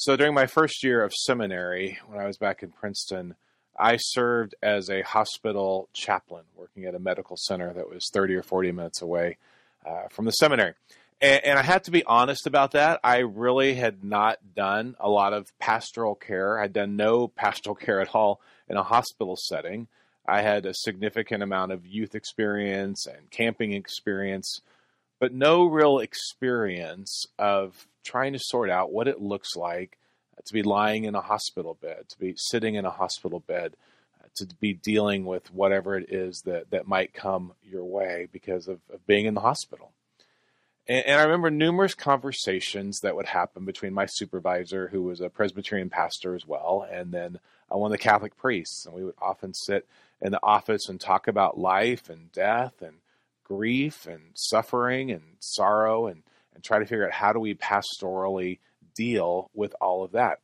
So during my first year of seminary, when I was back in Princeton, I served as a hospital chaplain working at a medical center that was 30 or 40 minutes away uh, from the seminary. And, and I have to be honest about that. I really had not done a lot of pastoral care. I'd done no pastoral care at all in a hospital setting. I had a significant amount of youth experience and camping experience, but no real experience of trying to sort out what it looks like to be lying in a hospital bed, to be sitting in a hospital bed, to be dealing with whatever it is that, that might come your way because of, of being in the hospital. And, and, I remember numerous conversations that would happen between my supervisor, who was a Presbyterian pastor as well, and then uh, one of the Catholic priests. And we would often sit in the office and talk about life and death and grief and suffering and sorrow and, and try to figure out how do we pastorally deal with all of that.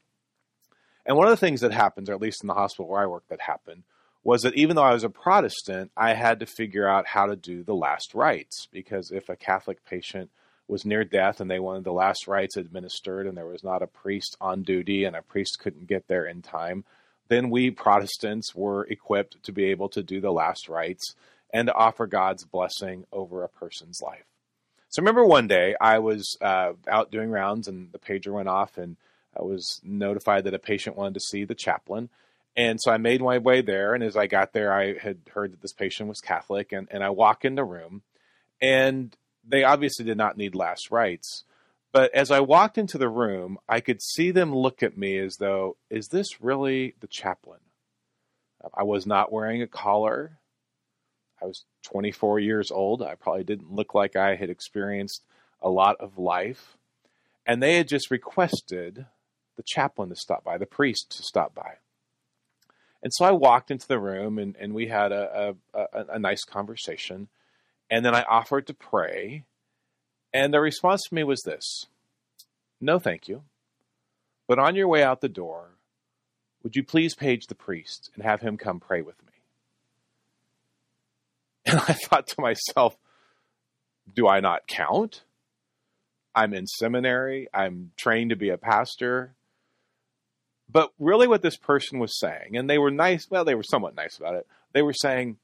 And one of the things that happens, or at least in the hospital where I work, that happened was that even though I was a Protestant, I had to figure out how to do the last rites because if a Catholic patient was near death and they wanted the last rites administered and there was not a priest on duty and a priest couldn't get there in time, then we Protestants were equipped to be able to do the last rites and to offer God's blessing over a person's life. So remember one day I was uh, out doing rounds and the pager went off and I was notified that a patient wanted to see the chaplain. And so I made my way there. And as I got there, I had heard that this patient was Catholic. And, and I walk in the room and they obviously did not need last rites. But as I walked into the room, I could see them look at me as though, is this really the chaplain? I was not wearing a collar. I was 24 years old. I probably didn't look like I had experienced a lot of life. And they had just requested the chaplain to stop by, the priest to stop by. And so I walked into the room and, and we had a, a, a, a nice conversation. And then I offered to pray. And the response to me was this No, thank you. But on your way out the door, would you please page the priest and have him come pray with me? And I thought to myself, do I not count? I'm in seminary. I'm trained to be a pastor. But really, what this person was saying, and they were nice, well, they were somewhat nice about it. They were saying,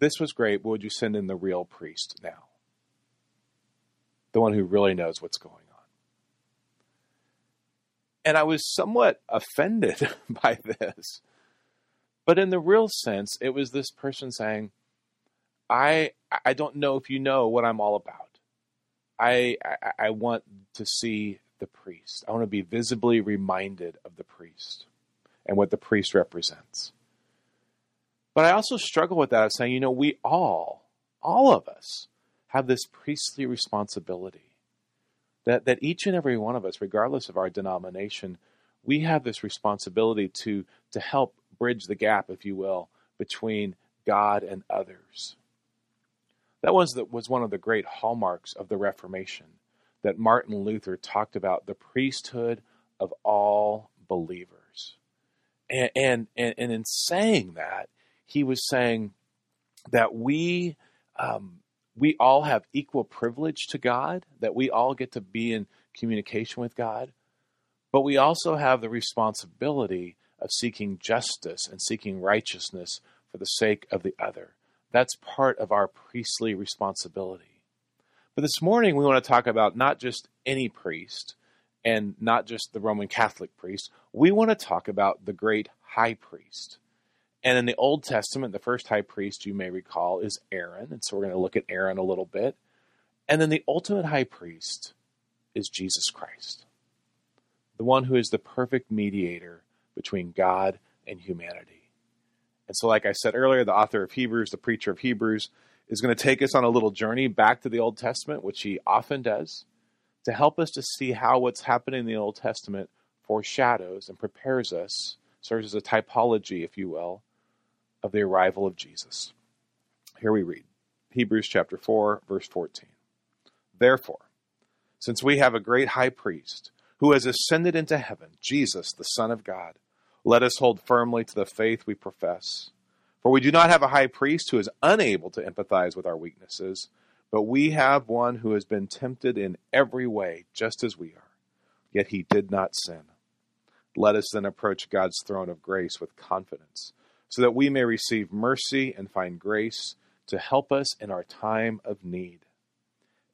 This was great, but would you send in the real priest now? The one who really knows what's going on. And I was somewhat offended by this. But in the real sense, it was this person saying, I I don't know if you know what I'm all about. I, I, I want to see the priest. I want to be visibly reminded of the priest and what the priest represents. But I also struggle with that of saying, you know, we all, all of us, have this priestly responsibility. That, that each and every one of us, regardless of our denomination, we have this responsibility to, to help bridge the gap, if you will, between God and others. That was, that was one of the great hallmarks of the Reformation that Martin Luther talked about the priesthood of all believers. And, and, and, and in saying that, he was saying that we, um, we all have equal privilege to God, that we all get to be in communication with God, but we also have the responsibility of seeking justice and seeking righteousness for the sake of the other. That's part of our priestly responsibility. But this morning, we want to talk about not just any priest and not just the Roman Catholic priest. We want to talk about the great high priest. And in the Old Testament, the first high priest you may recall is Aaron. And so we're going to look at Aaron a little bit. And then the ultimate high priest is Jesus Christ, the one who is the perfect mediator between God and humanity. And so, like I said earlier, the author of Hebrews, the preacher of Hebrews, is going to take us on a little journey back to the Old Testament, which he often does, to help us to see how what's happening in the Old Testament foreshadows and prepares us, serves as a typology, if you will, of the arrival of Jesus. Here we read Hebrews chapter 4, verse 14. Therefore, since we have a great high priest who has ascended into heaven, Jesus, the Son of God, let us hold firmly to the faith we profess. For we do not have a high priest who is unable to empathize with our weaknesses, but we have one who has been tempted in every way, just as we are, yet he did not sin. Let us then approach God's throne of grace with confidence, so that we may receive mercy and find grace to help us in our time of need.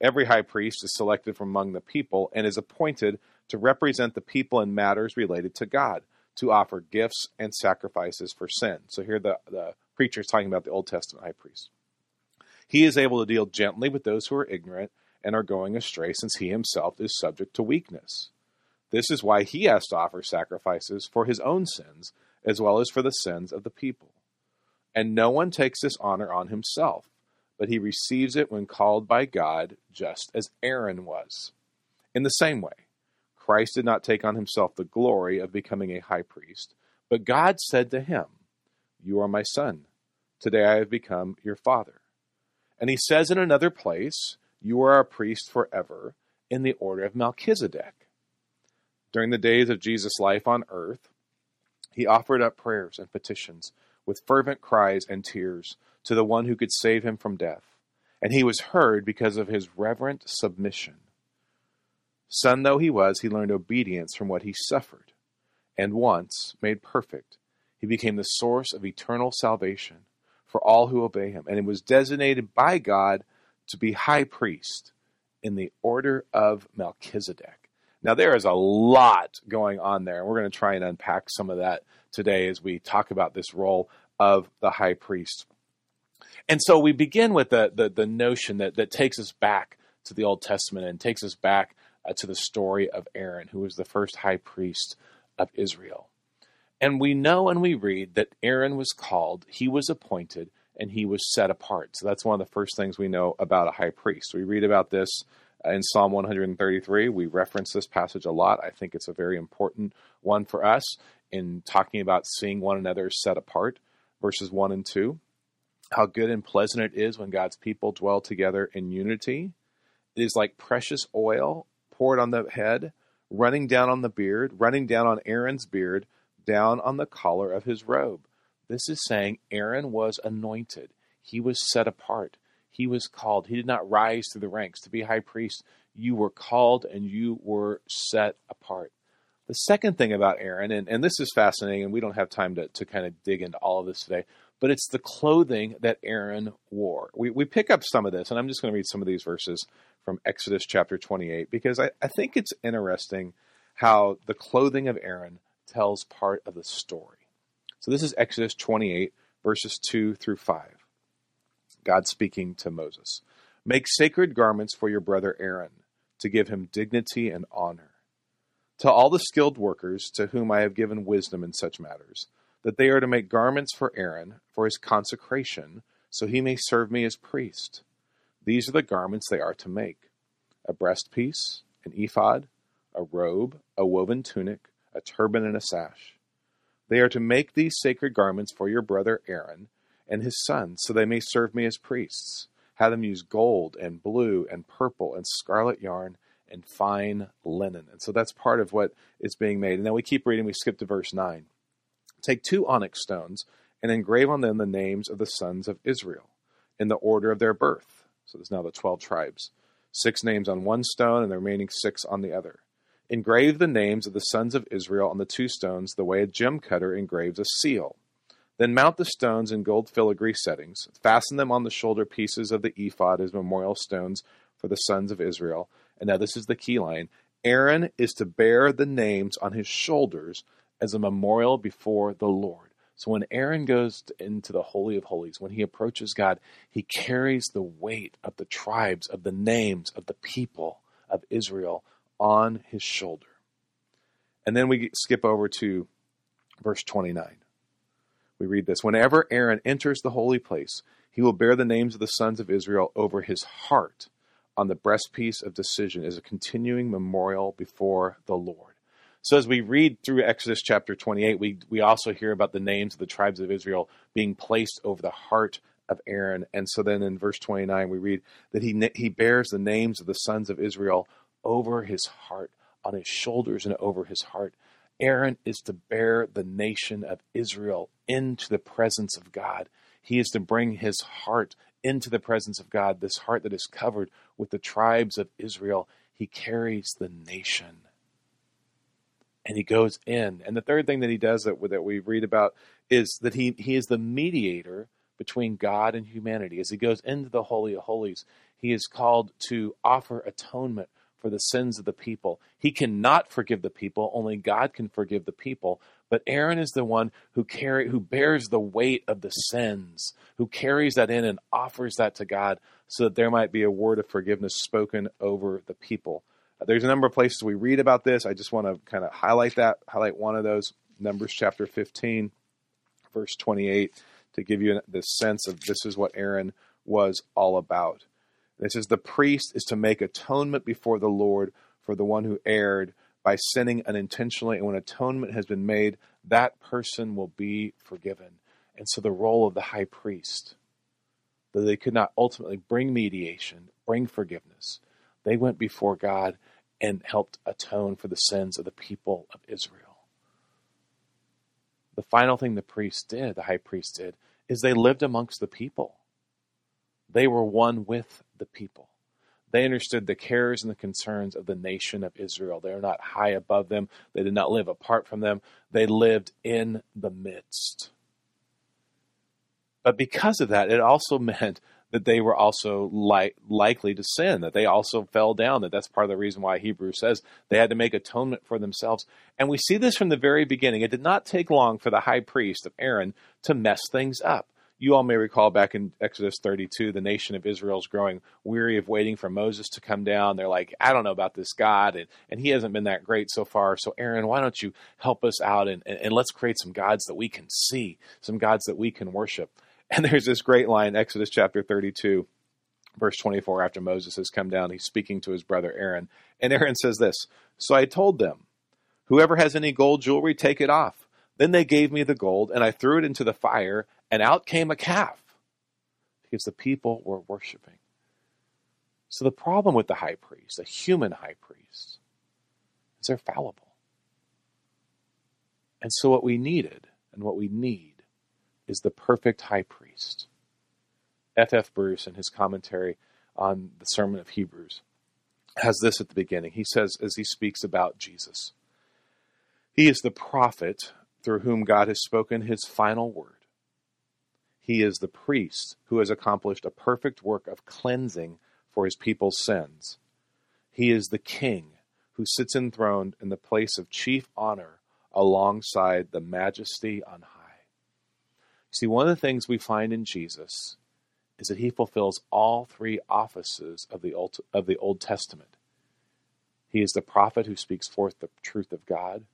Every high priest is selected from among the people and is appointed to represent the people in matters related to God, to offer gifts and sacrifices for sin. So here the, the preacher is talking about the Old Testament high priest. He is able to deal gently with those who are ignorant and are going astray, since he himself is subject to weakness. This is why he has to offer sacrifices for his own sins, as well as for the sins of the people. And no one takes this honor on himself, but he receives it when called by God, just as Aaron was. In the same way, Christ did not take on himself the glory of becoming a high priest, but God said to him, You are my son. Today I have become your father. And he says in another place, You are a priest forever in the order of Melchizedek. During the days of Jesus' life on earth, he offered up prayers and petitions with fervent cries and tears to the one who could save him from death. And he was heard because of his reverent submission. Son though he was, he learned obedience from what he suffered. And once made perfect, he became the source of eternal salvation for all who obey him. And he was designated by God to be high priest in the order of Melchizedek. Now, there is a lot going on there, and we're going to try and unpack some of that today as we talk about this role of the high priest. And so we begin with the, the, the notion that, that takes us back to the Old Testament and takes us back uh, to the story of Aaron, who was the first high priest of Israel. And we know and we read that Aaron was called, he was appointed, and he was set apart. So that's one of the first things we know about a high priest. We read about this uh, in Psalm 133. We reference this passage a lot. I think it's a very important one for us in talking about seeing one another set apart, verses 1 and 2. How good and pleasant it is when God's people dwell together in unity. It is like precious oil poured on the head, running down on the beard, running down on Aaron's beard, down on the collar of his robe. This is saying Aaron was anointed. He was set apart. He was called. He did not rise through the ranks to be high priest. You were called and you were set apart. The second thing about Aaron, and, and this is fascinating, and we don't have time to, to kind of dig into all of this today, but it's the clothing that Aaron wore. We, we pick up some of this, and I'm just going to read some of these verses from Exodus chapter 28 because I, I think it's interesting how the clothing of Aaron tells part of the story. So this is Exodus 28, verses 2 through 5. God speaking to Moses Make sacred garments for your brother Aaron to give him dignity and honor. To all the skilled workers to whom I have given wisdom in such matters that they are to make garments for Aaron for his consecration, so he may serve me as priest. These are the garments they are to make a breastpiece, an ephod, a robe, a woven tunic, a turban, and a sash. They are to make these sacred garments for your brother Aaron and his sons, so they may serve me as priests. Have them use gold and blue and purple and scarlet yarn and fine linen. And so that's part of what is being made. And then we keep reading, we skip to verse 9. Take two onyx stones and engrave on them the names of the sons of Israel in the order of their birth. So there's now the 12 tribes. Six names on one stone and the remaining six on the other. Engrave the names of the sons of Israel on the two stones the way a gem cutter engraves a seal. Then mount the stones in gold filigree settings. Fasten them on the shoulder pieces of the ephod as memorial stones for the sons of Israel. And now this is the key line Aaron is to bear the names on his shoulders as a memorial before the Lord. So when Aaron goes into the Holy of Holies, when he approaches God, he carries the weight of the tribes, of the names, of the people of Israel on his shoulder. And then we skip over to verse 29. We read this Whenever Aaron enters the holy place, he will bear the names of the sons of Israel over his heart on the breastpiece of decision as a continuing memorial before the Lord. So as we read through Exodus chapter 28, we, we also hear about the names of the tribes of Israel being placed over the heart of Aaron. And so then in verse 29, we read that he, he bears the names of the sons of Israel over his heart, on his shoulders and over his heart. Aaron is to bear the nation of Israel into the presence of God. He is to bring his heart into the presence of God, this heart that is covered with the tribes of Israel. He carries the nation and he goes in. And the third thing that he does that, that we read about is that he, he is the mediator between God and humanity. As he goes into the Holy of Holies, he is called to offer atonement for the sins of the people. He cannot forgive the people, only God can forgive the people. But Aaron is the one who carry who bears the weight of the sins, who carries that in and offers that to God so that there might be a word of forgiveness spoken over the people. There's a number of places we read about this. I just want to kind of highlight that, highlight one of those. Numbers chapter 15, verse 28, to give you this sense of this is what Aaron was all about. It says, The priest is to make atonement before the Lord for the one who erred by sinning unintentionally. And when atonement has been made, that person will be forgiven. And so the role of the high priest, though they could not ultimately bring mediation, bring forgiveness, they went before God and helped atone for the sins of the people of Israel. The final thing the priest did, the high priest did, is they lived amongst the people. They were one with the people. They understood the cares and the concerns of the nation of Israel. They were not high above them. They did not live apart from them. They lived in the midst. But because of that, it also meant that they were also li- likely to sin, that they also fell down, that that's part of the reason why Hebrews says they had to make atonement for themselves. And we see this from the very beginning. It did not take long for the high priest of Aaron to mess things up. You all may recall back in Exodus 32, the nation of Israel is growing weary of waiting for Moses to come down. They're like, I don't know about this God, and, and he hasn't been that great so far. So, Aaron, why don't you help us out and, and, and let's create some gods that we can see, some gods that we can worship. And there's this great line, Exodus chapter 32, verse 24, after Moses has come down, he's speaking to his brother Aaron. And Aaron says this So I told them, Whoever has any gold jewelry, take it off. Then they gave me the gold, and I threw it into the fire, and out came a calf because the people were worshiping. So the problem with the high priest, a human high priest, is they're fallible. And so what we needed and what we need is the perfect high priest. F. F. Bruce, in his commentary on the Sermon of Hebrews, has this at the beginning. He says, as he speaks about Jesus, He is the prophet through whom God has spoken his final word. He is the priest who has accomplished a perfect work of cleansing for his people's sins. He is the king who sits enthroned in the place of chief honor alongside the majesty on high. See, one of the things we find in Jesus is that he fulfills all three offices of the Old, of the Old Testament. He is the prophet who speaks forth the truth of God.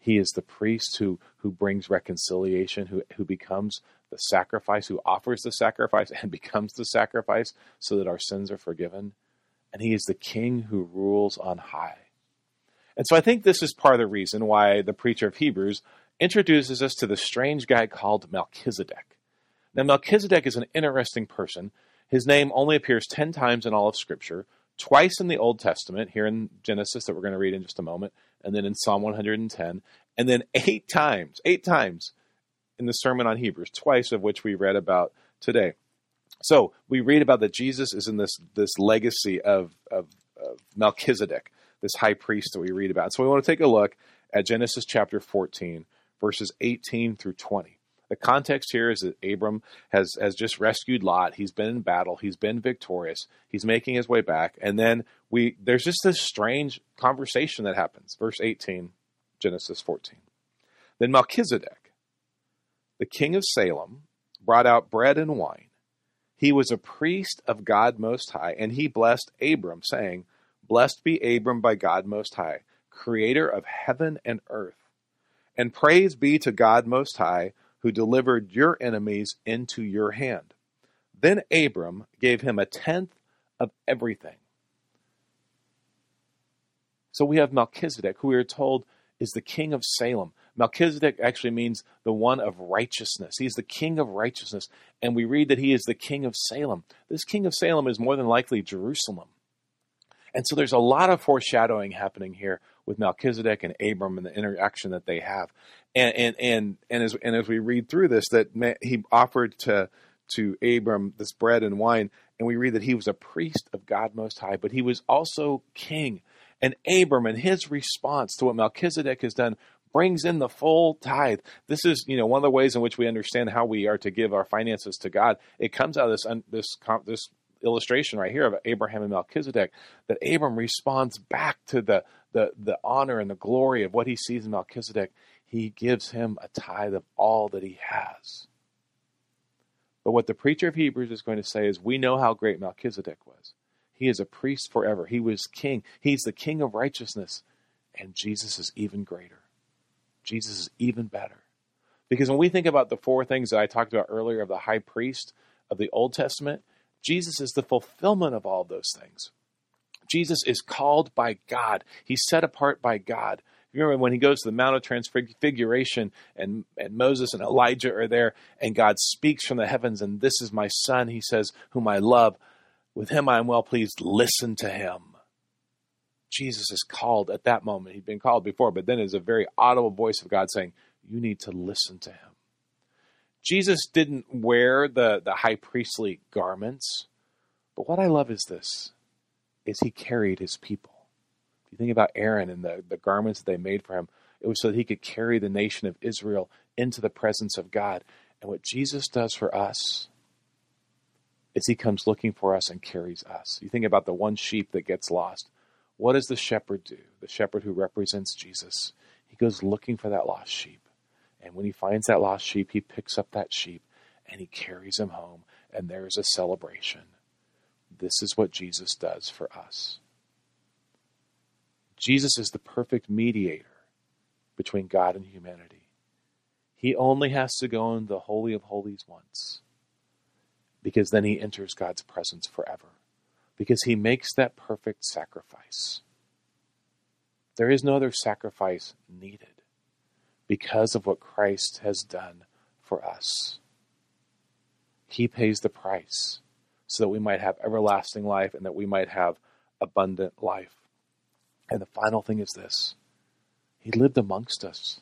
He is the priest who, who brings reconciliation, who, who becomes the sacrifice, who offers the sacrifice and becomes the sacrifice so that our sins are forgiven. And he is the king who rules on high. And so I think this is part of the reason why the preacher of Hebrews introduces us to the strange guy called Melchizedek. Now, Melchizedek is an interesting person. His name only appears 10 times in all of Scripture, twice in the Old Testament, here in Genesis, that we're going to read in just a moment, and then in Psalm 110, and then eight times, eight times in the Sermon on Hebrews, twice of which we read about today. So we read about that Jesus is in this this legacy of, of, of Melchizedek, this high priest that we read about. So we want to take a look at Genesis chapter 14, verses 18 through 20. The context here is that Abram has, has just rescued Lot. He's been in battle. He's been victorious. He's making his way back. And then we there's just this strange conversation that happens. Verse 18, Genesis 14. Then Melchizedek, the king of Salem, brought out bread and wine. He was a priest of God Most High, and he blessed Abram, saying, Blessed be Abram by God Most High, creator of heaven and earth. And praise be to God Most High, who delivered your enemies into your hand. Then Abram gave him a tenth of everything. So we have Melchizedek, who we are told is the king of Salem. Melchizedek actually means the one of righteousness. He's the king of righteousness. And we read that he is the king of Salem. This king of Salem is more than likely Jerusalem. And so there's a lot of foreshadowing happening here with Melchizedek and Abram and the interaction that they have. And and and and as and as we read through this, that he offered to to Abram this bread and wine, and we read that he was a priest of God Most High, but he was also king. And Abram and his response to what Melchizedek has done brings in the full tithe. This is, you know, one of the ways in which we understand how we are to give our finances to God. It comes out of this this this illustration right here of Abraham and Melchizedek that Abram responds back to the the the honor and the glory of what he sees in Melchizedek. He gives him a tithe of all that he has. But what the preacher of Hebrews is going to say is we know how great Melchizedek was. He is a priest forever. He was king. He's the king of righteousness. And Jesus is even greater. Jesus is even better. Because when we think about the four things that I talked about earlier of the high priest of the Old Testament, Jesus is the fulfillment of all those things. Jesus is called by God. He's set apart by God. You remember when he goes to the Mount of Transfiguration and, and Moses and Elijah are there and God speaks from the heavens and this is my son, he says, whom I love. With him I am well pleased. Listen to him. Jesus is called at that moment. He'd been called before, but then is a very audible voice of God saying, You need to listen to him. Jesus didn't wear the, the high priestly garments, but what I love is this is he carried his people. If you think about Aaron and the, the garments that they made for him, it was so that he could carry the nation of Israel into the presence of God. And what Jesus does for us is he comes looking for us and carries us. You think about the one sheep that gets lost. What does the shepherd do? The shepherd who represents Jesus. He goes looking for that lost sheep. And when he finds that lost sheep, he picks up that sheep and he carries him home. And there is a celebration. This is what Jesus does for us. Jesus is the perfect mediator between God and humanity. He only has to go in the Holy of Holies once because then he enters God's presence forever because he makes that perfect sacrifice. There is no other sacrifice needed because of what Christ has done for us. He pays the price so that we might have everlasting life and that we might have abundant life. And the final thing is this He lived amongst us.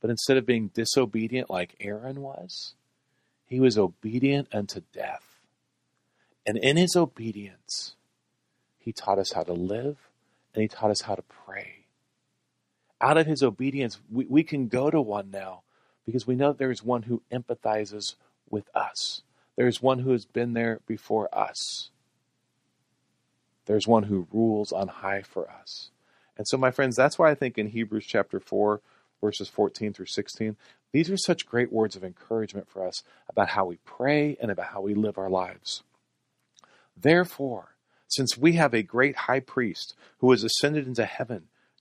But instead of being disobedient like Aaron was, he was obedient unto death and in his obedience, he taught us how to live and he taught us how to pray. Out of his obedience, we, we can go to one now because we know there is one who empathizes with us. There's one who has been there before us. There's one who rules on high for us. And so, my friends, that's why I think in Hebrews chapter 4, verses 14 through 16, these are such great words of encouragement for us about how we pray and about how we live our lives. Therefore, since we have a great high priest who has ascended into heaven,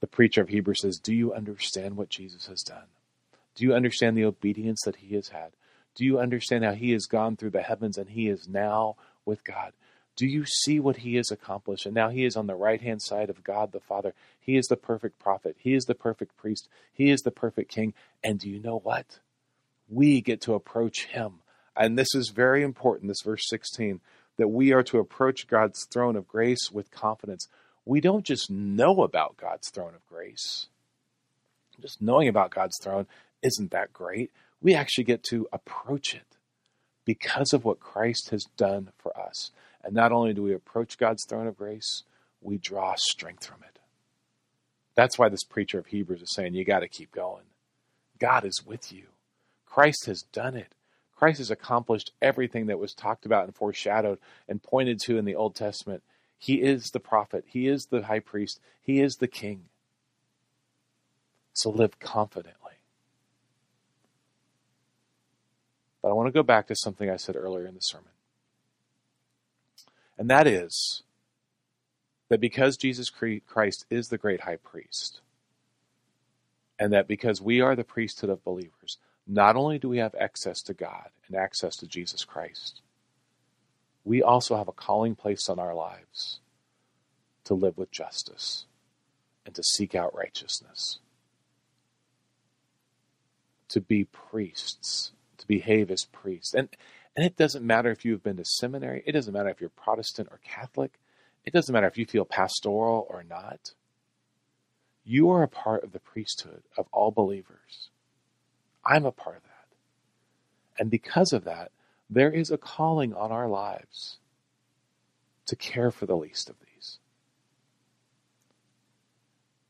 The preacher of Hebrews says, Do you understand what Jesus has done? Do you understand the obedience that he has had? Do you understand how he has gone through the heavens and he is now with God? Do you see what he has accomplished? And now he is on the right hand side of God the Father. He is the perfect prophet. He is the perfect priest. He is the perfect king. And do you know what? We get to approach him. And this is very important, this verse 16 that we are to approach God's throne of grace with confidence. We don't just know about God's throne of grace. Just knowing about God's throne isn't that great. We actually get to approach it because of what Christ has done for us. And not only do we approach God's throne of grace, we draw strength from it. That's why this preacher of Hebrews is saying you got to keep going. God is with you. Christ has done it. Christ has accomplished everything that was talked about and foreshadowed and pointed to in the Old Testament. He is the prophet, He is the high priest, He is the king. So live confidently. But I want to go back to something I said earlier in the sermon. And that is that because Jesus Christ is the great high priest, and that because we are the priesthood of believers, not only do we have access to God and access to Jesus Christ, we also have a calling placed on our lives to live with justice and to seek out righteousness, to be priests, to behave as priests. And, and it doesn't matter if you've been to seminary, it doesn't matter if you're Protestant or Catholic, it doesn't matter if you feel pastoral or not. You are a part of the priesthood of all believers. I'm a part of that. And because of that, there is a calling on our lives to care for the least of these.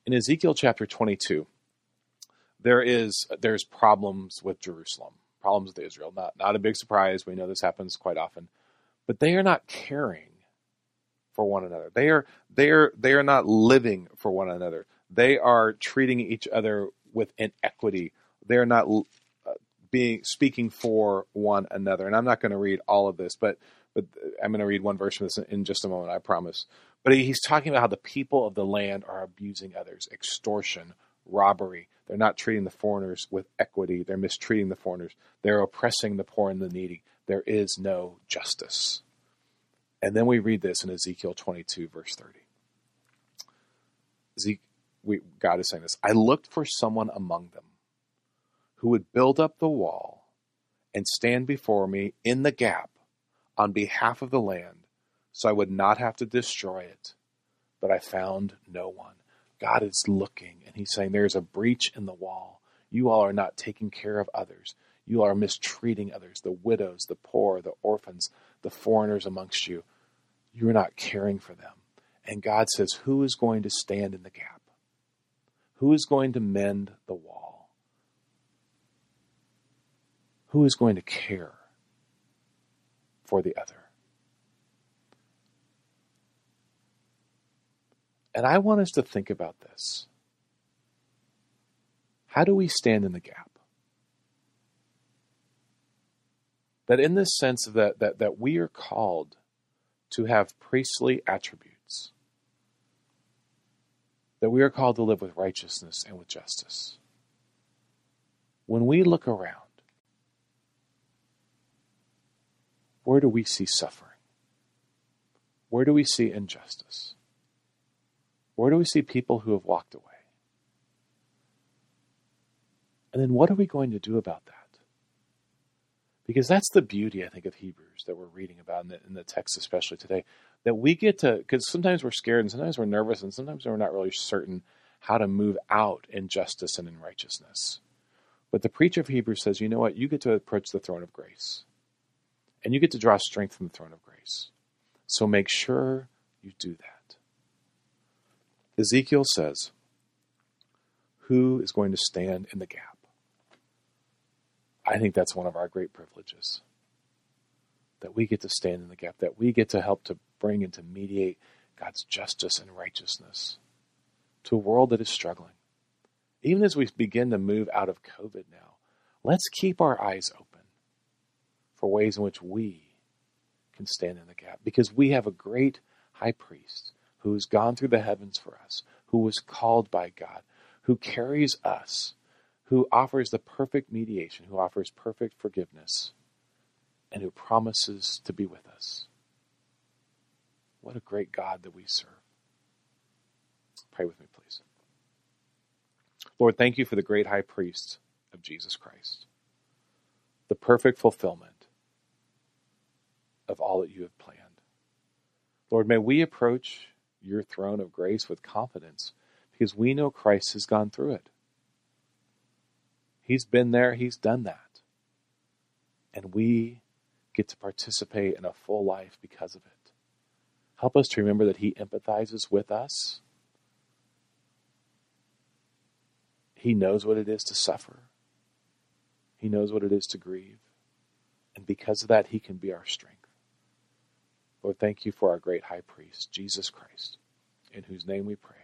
In Ezekiel chapter 22, there is there's problems with Jerusalem, problems with Israel. Not not a big surprise. We know this happens quite often, but they are not caring for one another. They are they are they are not living for one another. They are treating each other with inequity. They are not being speaking for one another. And I'm not going to read all of this, but but I'm going to read one verse from this in just a moment, I promise. But he's talking about how the people of the land are abusing others, extortion, robbery. They're not treating the foreigners with equity. They're mistreating the foreigners. They're oppressing the poor and the needy. There is no justice. And then we read this in Ezekiel 22, verse 30. Ezekiel, we, God is saying this I looked for someone among them who would build up the wall and stand before me in the gap on behalf of the land so I would not have to destroy it. But I found no one. God is looking and he's saying there's a breach in the wall. You all are not taking care of others. You are mistreating others, the widows, the poor, the orphans, the foreigners amongst you. You're not caring for them. And God says, Who is going to stand in the gap? Who is going to mend the wall? Who is going to care for the other? And I want us to think about this. How do we stand in the gap? That in this sense that, that, that we are called to have priestly attributes, that we are called to live with righteousness and with justice. When we look around, where do we see suffering? Where do we see injustice? Where do we see people who have walked away? And then what are we going to do about that? Because that's the beauty, I think, of Hebrews that we're reading about in the, in the text, especially today. That we get to, because sometimes we're scared and sometimes we're nervous and sometimes we're not really certain how to move out in justice and in righteousness. But the preacher of Hebrews says, you know what? You get to approach the throne of grace. And you get to draw strength from the throne of grace. So make sure you do that. Ezekiel says, Who is going to stand in the gap? I think that's one of our great privileges. That we get to stand in the gap, that we get to help to bring and to mediate God's justice and righteousness to a world that is struggling. Even as we begin to move out of COVID now, let's keep our eyes open for ways in which we can stand in the gap because we have a great high priest who has gone through the heavens for us, who was called by God, who carries us, who offers the perfect mediation, who offers perfect forgiveness, and who promises to be with us. What a great God that we serve. Pray with me, please. Lord, thank you for the great high priest of Jesus Christ, the perfect fulfillment of all that you have planned. Lord, may we approach your throne of grace with confidence because we know Christ has gone through it. He's been there, He's done that. And we get to participate in a full life because of it. Help us to remember that He empathizes with us. He knows what it is to suffer. He knows what it is to grieve. And because of that, He can be our strength. Lord, thank you for our great high priest, Jesus Christ, in whose name we pray.